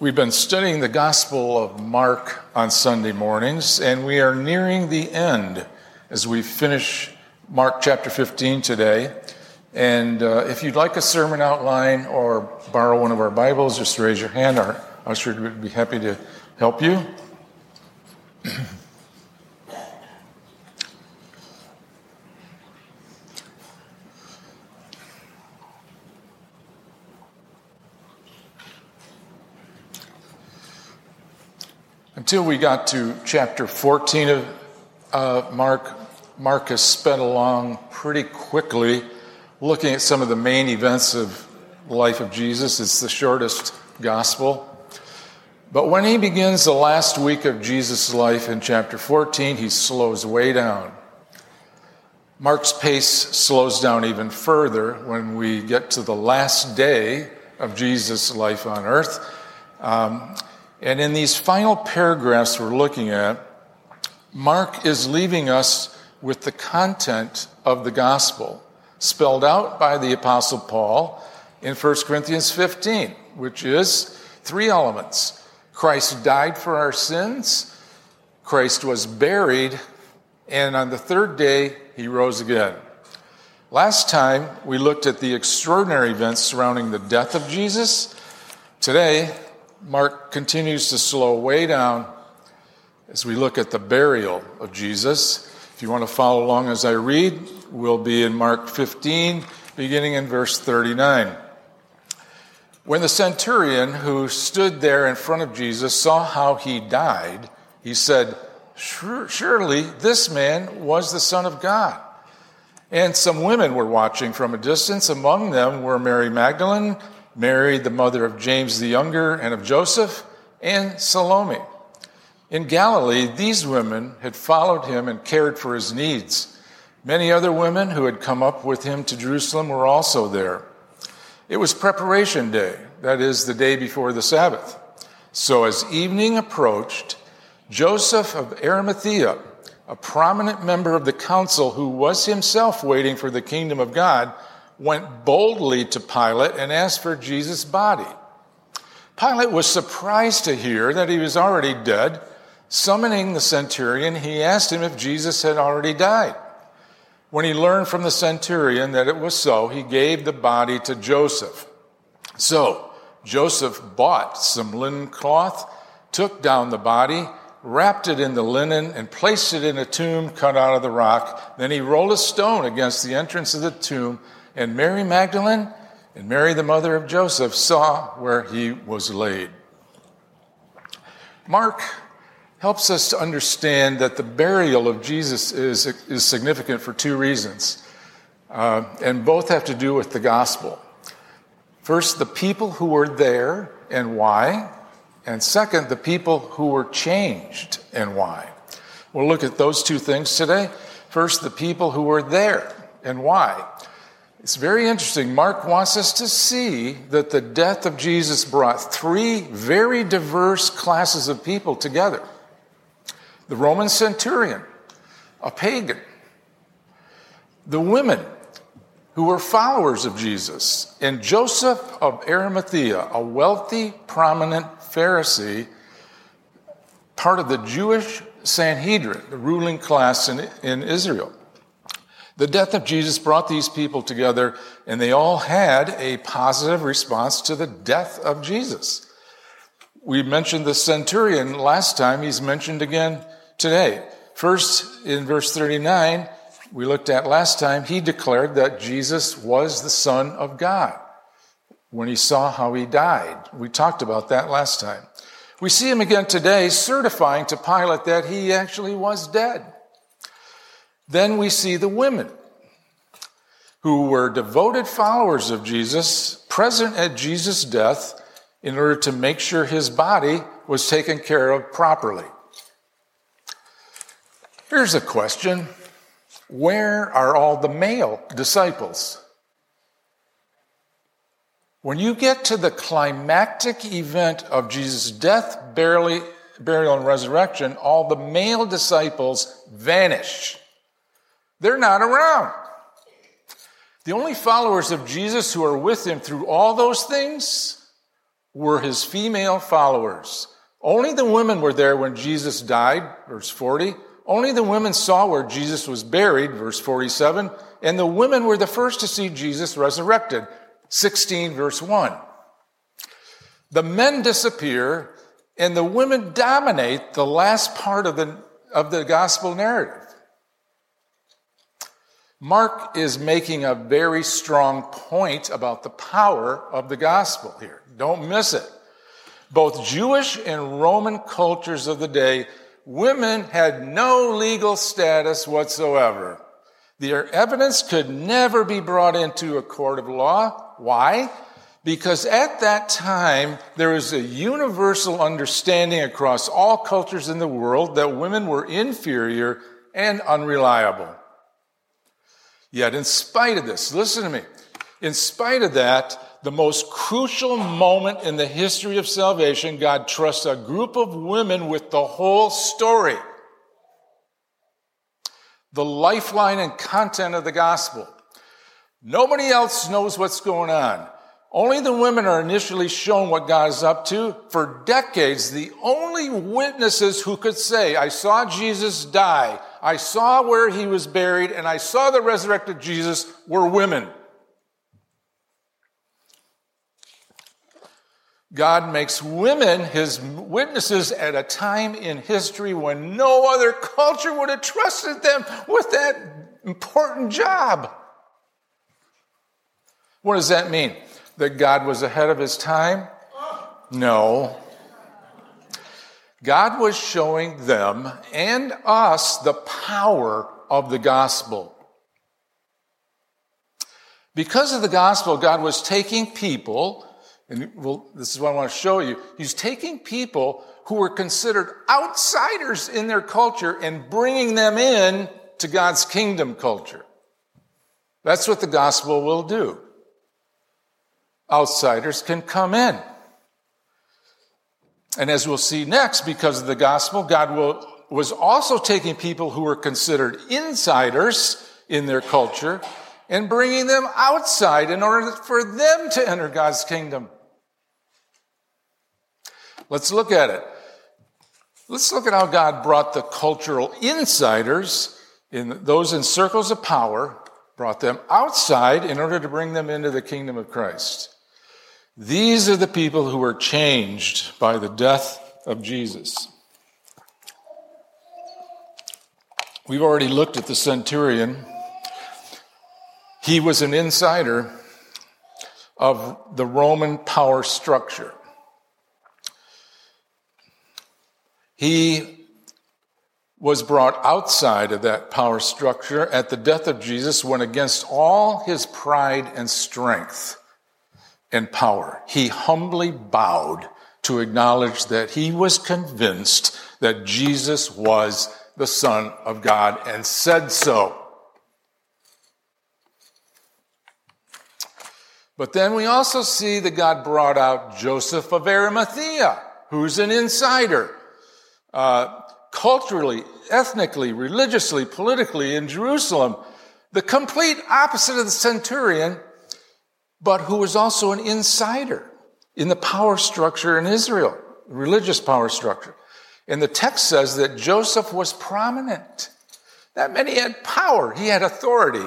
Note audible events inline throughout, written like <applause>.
We've been studying the Gospel of Mark on Sunday mornings, and we are nearing the end as we finish Mark chapter 15 today. And uh, if you'd like a sermon outline or borrow one of our Bibles, just raise your hand. Our usher would be happy to help you. Until we got to chapter 14 of uh, Mark, Mark has sped along pretty quickly looking at some of the main events of the life of Jesus. It's the shortest gospel. But when he begins the last week of Jesus' life in chapter 14, he slows way down. Mark's pace slows down even further when we get to the last day of Jesus' life on earth. Um, and in these final paragraphs we're looking at, Mark is leaving us with the content of the gospel spelled out by the Apostle Paul in 1 Corinthians 15, which is three elements Christ died for our sins, Christ was buried, and on the third day, he rose again. Last time, we looked at the extraordinary events surrounding the death of Jesus. Today, Mark continues to slow way down as we look at the burial of Jesus. If you want to follow along as I read, we'll be in Mark 15, beginning in verse 39. When the centurion who stood there in front of Jesus saw how he died, he said, Surely this man was the Son of God. And some women were watching from a distance. Among them were Mary Magdalene Mary, the mother of James the Younger and of Joseph, and Salome. In Galilee, these women had followed him and cared for his needs. Many other women who had come up with him to Jerusalem were also there. It was preparation day, that is, the day before the Sabbath. So as evening approached, Joseph of Arimathea, a prominent member of the council who was himself waiting for the kingdom of God, went boldly to Pilate and asked for Jesus' body. Pilate was surprised to hear that he was already dead. Summoning the centurion, he asked him if Jesus had already died. When he learned from the centurion that it was so, he gave the body to Joseph. So, Joseph bought some linen cloth, took down the body, wrapped it in the linen, and placed it in a tomb cut out of the rock. Then he rolled a stone against the entrance of the tomb and Mary Magdalene and Mary, the mother of Joseph, saw where he was laid. Mark helps us to understand that the burial of Jesus is, is significant for two reasons, uh, and both have to do with the gospel. First, the people who were there and why, and second, the people who were changed and why. We'll look at those two things today. First, the people who were there and why. It's very interesting. Mark wants us to see that the death of Jesus brought three very diverse classes of people together the Roman centurion, a pagan, the women who were followers of Jesus, and Joseph of Arimathea, a wealthy, prominent Pharisee, part of the Jewish Sanhedrin, the ruling class in, in Israel. The death of Jesus brought these people together, and they all had a positive response to the death of Jesus. We mentioned the centurion last time, he's mentioned again today. First, in verse 39, we looked at last time, he declared that Jesus was the Son of God when he saw how he died. We talked about that last time. We see him again today certifying to Pilate that he actually was dead. Then we see the women who were devoted followers of Jesus, present at Jesus' death in order to make sure his body was taken care of properly. Here's a question Where are all the male disciples? When you get to the climactic event of Jesus' death, burial, and resurrection, all the male disciples vanish. They're not around. The only followers of Jesus who are with him through all those things were his female followers. Only the women were there when Jesus died, verse 40. Only the women saw where Jesus was buried, verse 47. And the women were the first to see Jesus resurrected, 16, verse 1. The men disappear, and the women dominate the last part of the, of the gospel narrative. Mark is making a very strong point about the power of the gospel here. Don't miss it. Both Jewish and Roman cultures of the day, women had no legal status whatsoever. Their evidence could never be brought into a court of law. Why? Because at that time, there was a universal understanding across all cultures in the world that women were inferior and unreliable. Yet, in spite of this, listen to me, in spite of that, the most crucial moment in the history of salvation, God trusts a group of women with the whole story. The lifeline and content of the gospel. Nobody else knows what's going on. Only the women are initially shown what God is up to. For decades, the only witnesses who could say, I saw Jesus die, I saw where he was buried, and I saw the resurrected Jesus were women. God makes women his witnesses at a time in history when no other culture would have trusted them with that important job. What does that mean? that God was ahead of his time? No. God was showing them and us the power of the gospel. Because of the gospel, God was taking people, and well, this is what I want to show you. He's taking people who were considered outsiders in their culture and bringing them in to God's kingdom culture. That's what the gospel will do outsiders can come in. And as we'll see next, because of the gospel, God will, was also taking people who were considered insiders in their culture and bringing them outside in order for them to enter God's kingdom. Let's look at it. Let's look at how God brought the cultural insiders, in those in circles of power, brought them outside in order to bring them into the kingdom of Christ. These are the people who were changed by the death of Jesus. We've already looked at the centurion. He was an insider of the Roman power structure. He was brought outside of that power structure at the death of Jesus when, against all his pride and strength, and power. He humbly bowed to acknowledge that he was convinced that Jesus was the Son of God and said so. But then we also see that God brought out Joseph of Arimathea, who's an insider, uh, culturally, ethnically, religiously, politically in Jerusalem. The complete opposite of the centurion, but who was also an insider in the power structure in Israel, religious power structure. And the text says that Joseph was prominent. That meant he had power, he had authority,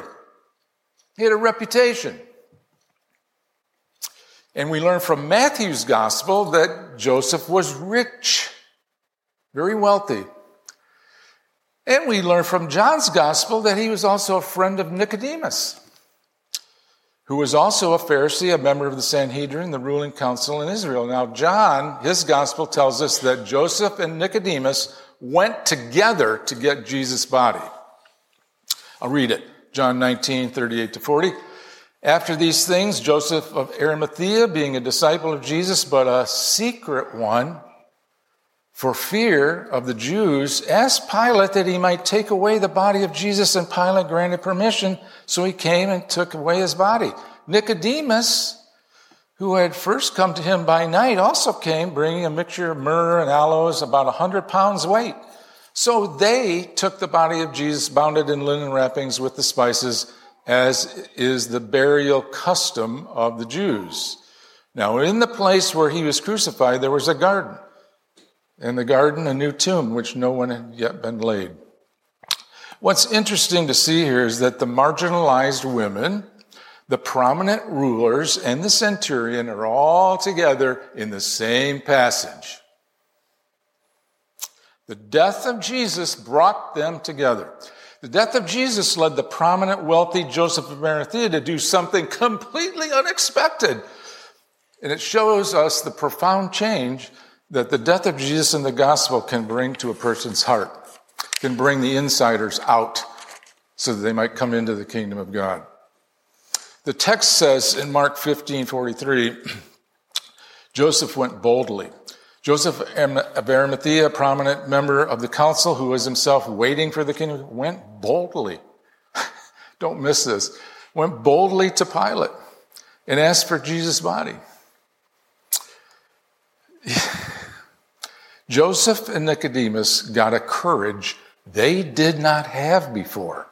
he had a reputation. And we learn from Matthew's gospel that Joseph was rich, very wealthy. And we learn from John's gospel that he was also a friend of Nicodemus who was also a Pharisee, a member of the Sanhedrin, the ruling council in Israel. Now, John, his gospel tells us that Joseph and Nicodemus went together to get Jesus' body. I'll read it. John 19, 38 to 40. After these things, Joseph of Arimathea, being a disciple of Jesus, but a secret one, for fear of the Jews, asked Pilate that he might take away the body of Jesus, and Pilate granted permission, so he came and took away his body. Nicodemus, who had first come to him by night, also came, bringing a mixture of myrrh and aloes, about a hundred pounds weight. So they took the body of Jesus, bound it in linen wrappings with the spices, as is the burial custom of the Jews. Now, in the place where he was crucified, there was a garden. In the garden, a new tomb, which no one had yet been laid. What's interesting to see here is that the marginalized women, the prominent rulers, and the centurion are all together in the same passage. The death of Jesus brought them together. The death of Jesus led the prominent, wealthy Joseph of Arimathea to do something completely unexpected. And it shows us the profound change that the death of Jesus in the gospel can bring to a person's heart, can bring the insiders out so that they might come into the kingdom of God. The text says in Mark 15 43, <clears throat> Joseph went boldly. Joseph of Arimathea, a prominent member of the council who was himself waiting for the kingdom, went boldly. <laughs> Don't miss this. Went boldly to Pilate and asked for Jesus' body. <laughs> Joseph and Nicodemus got a courage they did not have before.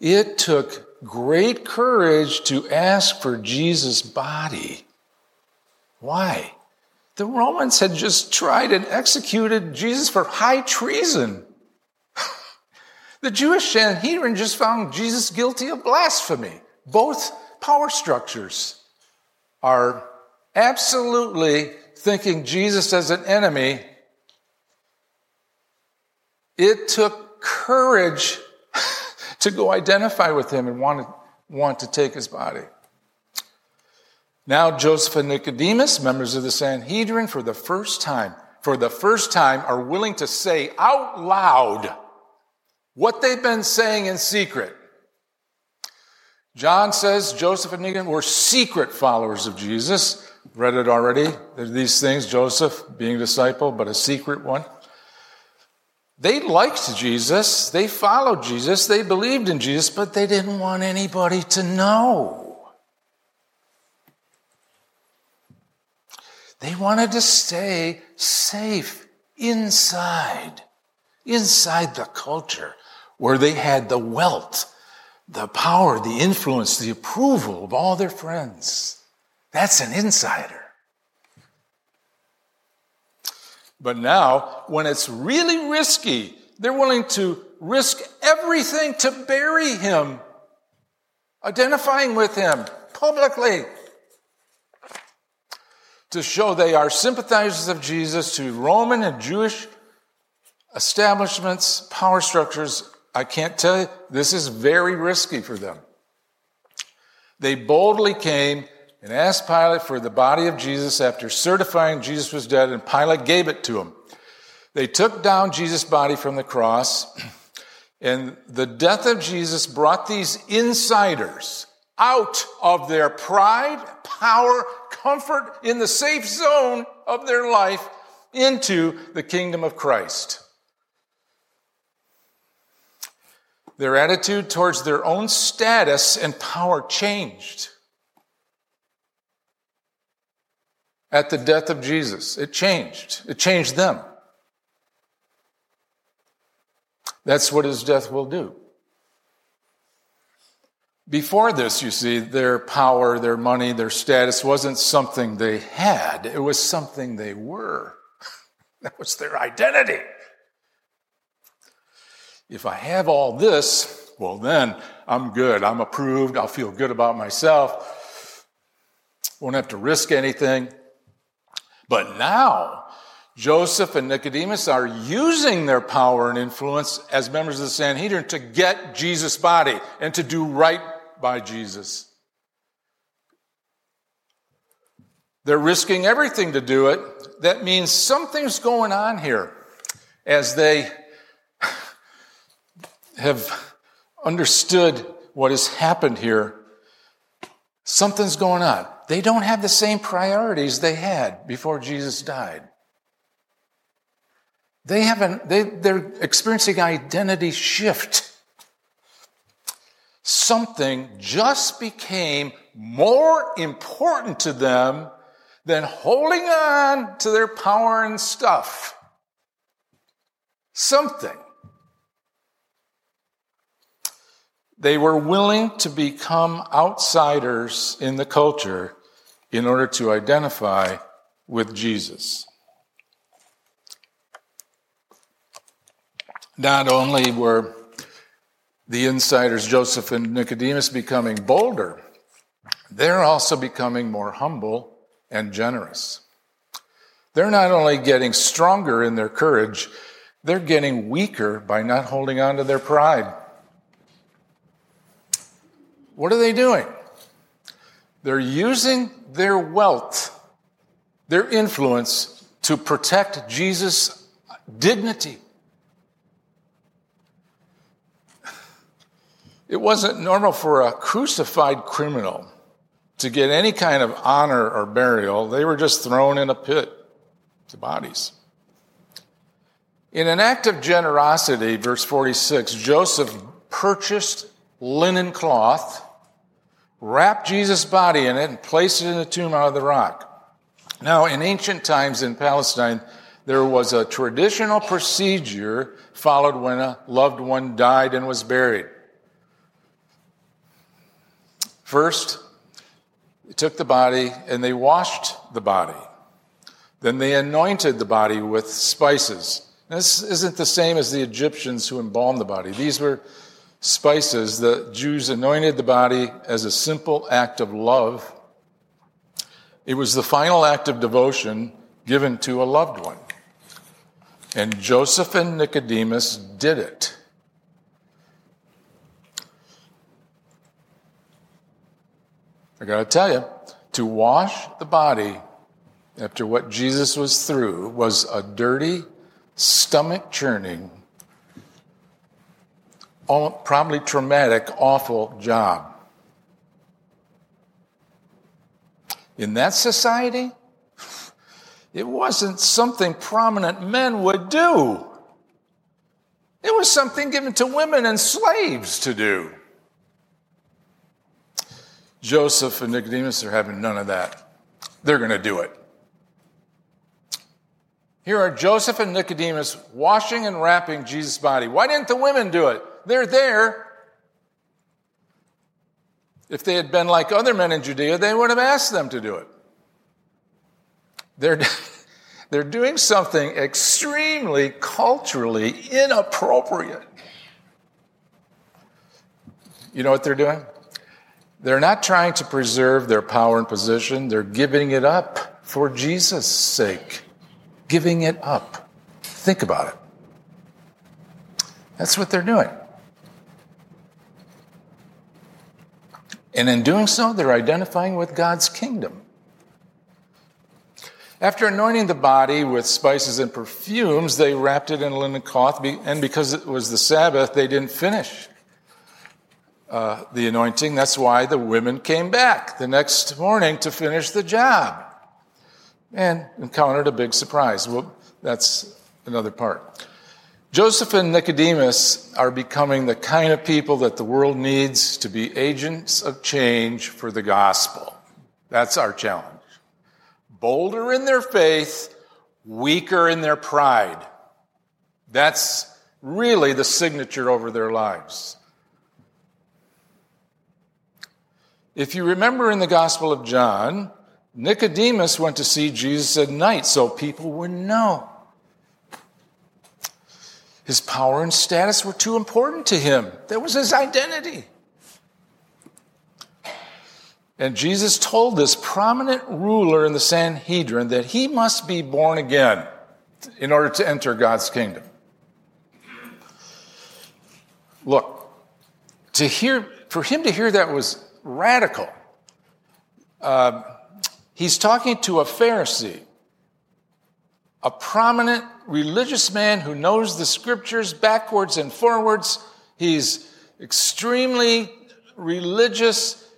It took great courage to ask for Jesus' body. Why? The Romans had just tried and executed Jesus for high treason. <laughs> the Jewish Sanhedrin just found Jesus guilty of blasphemy. Both power structures are absolutely thinking Jesus as an enemy. It took courage <laughs> to go identify with him and want to, want to take his body. Now, Joseph and Nicodemus, members of the Sanhedrin, for the first time, for the first time, are willing to say out loud what they've been saying in secret. John says Joseph and Nicodemus were secret followers of Jesus. Read it already. These things, Joseph being a disciple, but a secret one. They liked Jesus. They followed Jesus. They believed in Jesus, but they didn't want anybody to know. They wanted to stay safe inside, inside the culture where they had the wealth, the power, the influence, the approval of all their friends. That's an insider. But now, when it's really risky, they're willing to risk everything to bury him, identifying with him publicly to show they are sympathizers of Jesus to Roman and Jewish establishments, power structures. I can't tell you, this is very risky for them. They boldly came and asked Pilate for the body of Jesus after certifying Jesus was dead, and Pilate gave it to him. They took down Jesus' body from the cross, <clears throat> and the death of Jesus brought these insiders out of their pride, power, comfort in the safe zone of their life into the kingdom of Christ. Their attitude towards their own status and power changed at the death of Jesus. It changed. It changed them. That's what his death will do. Before this, you see, their power, their money, their status wasn't something they had, it was something they were. <laughs> that was their identity. If I have all this, well, then I'm good. I'm approved. I'll feel good about myself. Won't have to risk anything. But now, Joseph and Nicodemus are using their power and influence as members of the Sanhedrin to get Jesus' body and to do right by Jesus. They're risking everything to do it. That means something's going on here as they have understood what has happened here. Something's going on. They don't have the same priorities they had before Jesus died. They haven't, they, they're experiencing identity shift something just became more important to them than holding on to their power and stuff. Something. They were willing to become outsiders in the culture in order to identify with Jesus. Not only were the insiders, Joseph and Nicodemus, becoming bolder, they're also becoming more humble and generous. They're not only getting stronger in their courage, they're getting weaker by not holding on to their pride. What are they doing? They're using their wealth, their influence, to protect Jesus' dignity. It wasn't normal for a crucified criminal to get any kind of honor or burial. They were just thrown in a pit to bodies. In an act of generosity, verse 46, Joseph purchased linen cloth, wrapped Jesus' body in it, and placed it in the tomb out of the rock. Now, in ancient times in Palestine, there was a traditional procedure followed when a loved one died and was buried. First, they took the body and they washed the body. Then they anointed the body with spices. This isn't the same as the Egyptians who embalmed the body. These were spices. The Jews anointed the body as a simple act of love. It was the final act of devotion given to a loved one. And Joseph and Nicodemus did it. I got to tell you, to wash the body after what Jesus was through was a dirty, stomach churning, probably traumatic, awful job. In that society, it wasn't something prominent men would do. It was something given to women and slaves to do. Joseph and Nicodemus are having none of that. They're going to do it. Here are Joseph and Nicodemus washing and wrapping Jesus' body. Why didn't the women do it? They're there. If they had been like other men in Judea, they would have asked them to do it. They're, <laughs> they're doing something extremely culturally inappropriate. You know what they're doing? They're not trying to preserve their power and position, they're giving it up for Jesus' sake giving it up. Think about it. That's what they're doing. And in doing so, they're identifying with God's kingdom. After anointing the body with spices and perfumes, they wrapped it in a linen cloth, and because it was the Sabbath, they didn't finish uh, the anointing. That's why the women came back the next morning to finish the job and encountered a big surprise. Well, that's another part. Joseph and Nicodemus are becoming the kind of people that the world needs to be agents of change for the gospel. That's our challenge. Bolder in their faith, weaker in their pride. That's really the signature over their lives. If you remember in the Gospel of John, Nicodemus went to see Jesus at night so people would know. His power and status were too important to him. That was his identity. And Jesus told this prominent ruler in the Sanhedrin that he must be born again in order to enter God's kingdom. Look, to hear, for him to hear that was radical. Uh, He's talking to a Pharisee, a prominent religious man who knows the scriptures backwards and forwards. He's extremely religious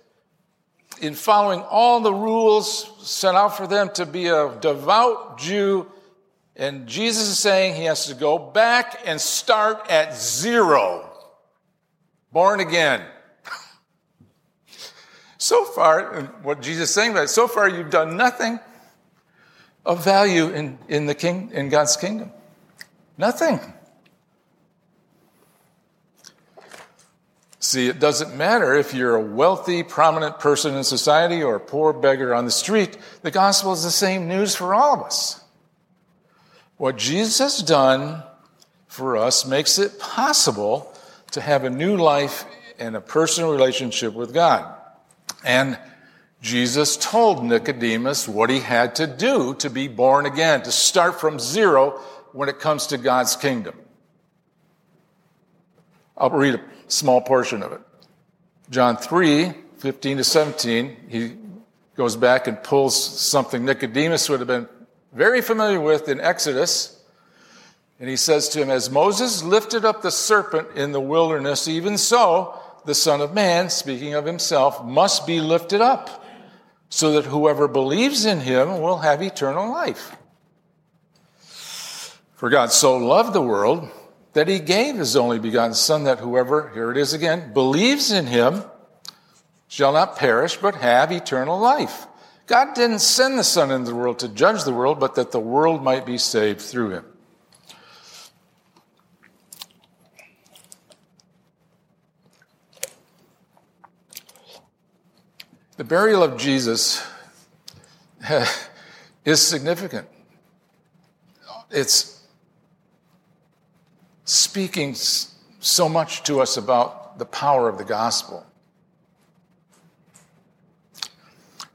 in following all the rules set out for them to be a devout Jew. And Jesus is saying he has to go back and start at zero, born again. <laughs> So far, what Jesus is saying about it, so far you've done nothing of value in, in the king in God's kingdom. Nothing. See, it doesn't matter if you're a wealthy, prominent person in society or a poor beggar on the street, the gospel is the same news for all of us. What Jesus has done for us makes it possible to have a new life and a personal relationship with God. And Jesus told Nicodemus what he had to do to be born again, to start from zero when it comes to God's kingdom. I'll read a small portion of it. John 3 15 to 17, he goes back and pulls something Nicodemus would have been very familiar with in Exodus. And he says to him, As Moses lifted up the serpent in the wilderness, even so the Son of Man, speaking of himself, must be lifted up so that whoever believes in him will have eternal life. For God so loved the world that he gave his only begotten Son, that whoever, here it is again, believes in him shall not perish, but have eternal life. God didn't send the Son into the world to judge the world, but that the world might be saved through him. The burial of Jesus <laughs> is significant. It's speaking so much to us about the power of the gospel.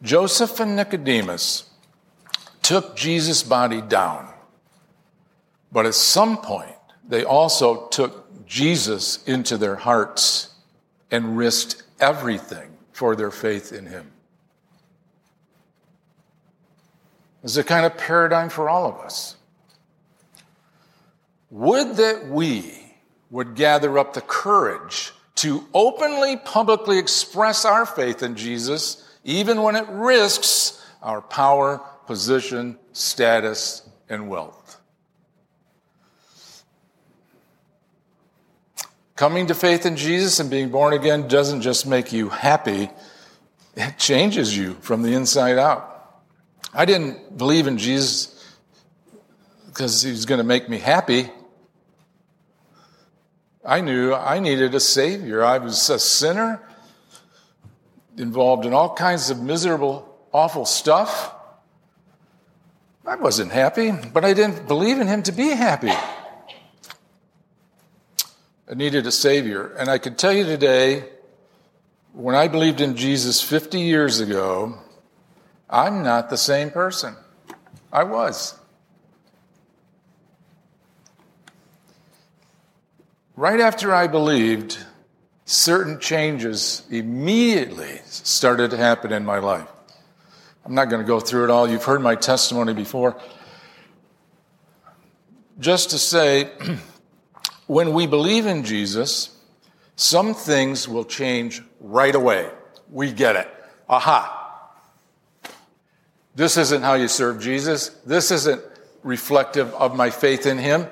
Joseph and Nicodemus took Jesus' body down, but at some point, they also took Jesus into their hearts and risked everything for their faith in him. It's a kind of paradigm for all of us. Would that we would gather up the courage to openly, publicly express our faith in Jesus, even when it risks our power, position, status, and wealth. Coming to faith in Jesus and being born again doesn't just make you happy, it changes you from the inside out. I didn't believe in Jesus because he was going to make me happy. I knew I needed a Savior. I was a sinner, involved in all kinds of miserable, awful stuff. I wasn't happy, but I didn't believe in Him to be happy. Needed a Savior. And I can tell you today, when I believed in Jesus 50 years ago, I'm not the same person. I was. Right after I believed, certain changes immediately started to happen in my life. I'm not going to go through it all. You've heard my testimony before. Just to say, <clears throat> when we believe in Jesus, some things will change right away. We get it. Aha. This isn't how you serve Jesus. This isn't reflective of my faith in him.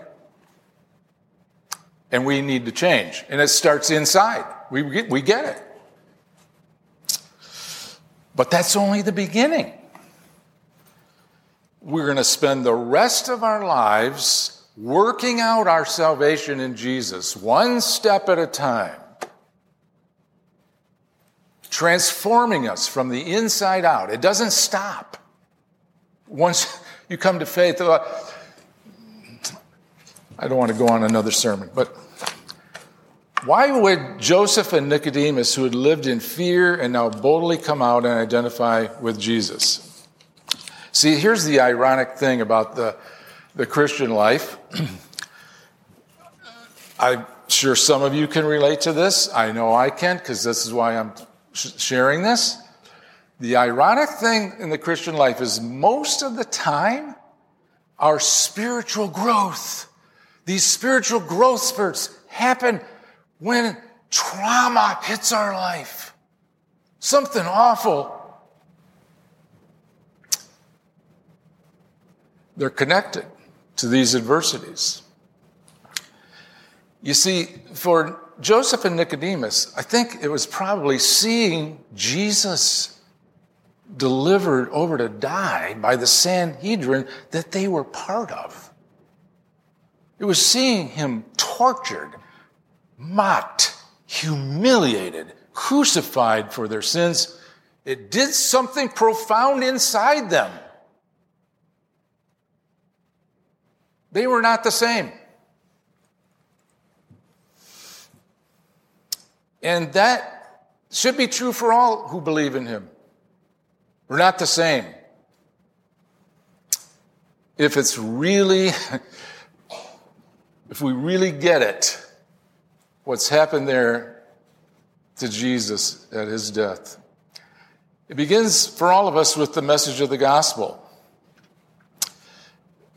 And we need to change. And it starts inside. We we get it. But that's only the beginning. We're going to spend the rest of our lives working out our salvation in Jesus, one step at a time, transforming us from the inside out. It doesn't stop. Once you come to faith, uh, I don't want to go on another sermon, but why would Joseph and Nicodemus, who had lived in fear and now boldly come out and identify with Jesus? See, here's the ironic thing about the the Christian life. <clears throat> I'm sure some of you can relate to this. I know I can because this is why I'm sh- sharing this. The ironic thing in the Christian life is most of the time, our spiritual growth, these spiritual growth spurts happen when trauma hits our life. Something awful. They're connected to these adversities. You see, for Joseph and Nicodemus, I think it was probably seeing Jesus delivered over to die by the Sanhedrin that they were part of. It was seeing him tortured, mocked, humiliated, crucified for their sins, it did something profound inside them. They were not the same. And that should be true for all who believe in him. We're not the same. If it's really, <laughs> if we really get it, what's happened there to Jesus at his death. It begins for all of us with the message of the gospel.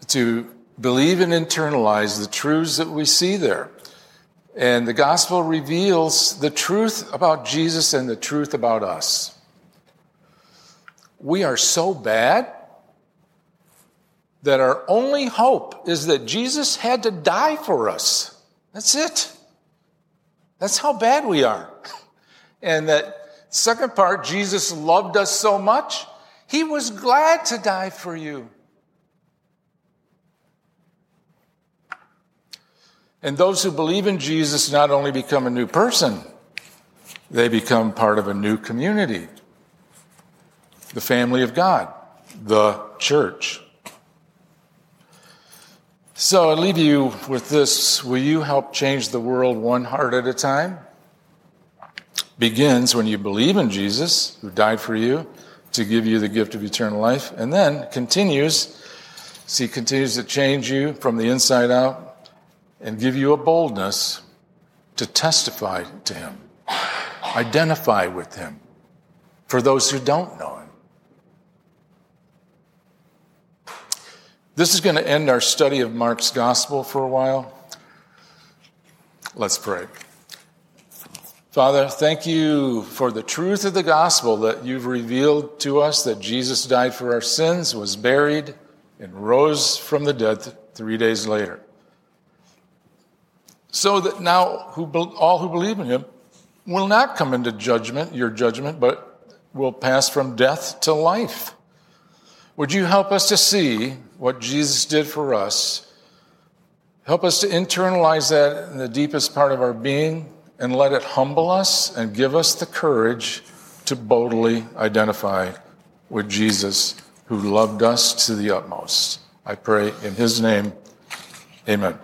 To believe and internalize the truths that we see there. And the gospel reveals the truth about Jesus and the truth about us. We are so bad that our only hope is that Jesus had to die for us. That's it. That's how bad we are. <laughs> And that second part, Jesus loved us so much, he was glad to die for you. And those who believe in Jesus not only become a new person, they become part of a new community, the family of God, the church. So I leave you with this. Will you help change the world one heart at a time? Begins when you believe in Jesus, who died for you to give you the gift of eternal life, and then continues. See, continues to change you from the inside out and give you a boldness to testify to Him, identify with Him for those who don't know Him. This is going to end our study of Mark's gospel for a while. Let's pray. Father, thank you for the truth of the gospel that you've revealed to us that Jesus died for our sins, was buried, and rose from the dead three days later so that now who, all who believe in him will not come into judgment, your judgment, but will pass from death to life. Would you help us to see what Jesus did for us? Help us to internalize that in the deepest part of our being and let it humble us and give us the courage to boldly identify with Jesus who loved us to the utmost. I pray in his name, amen.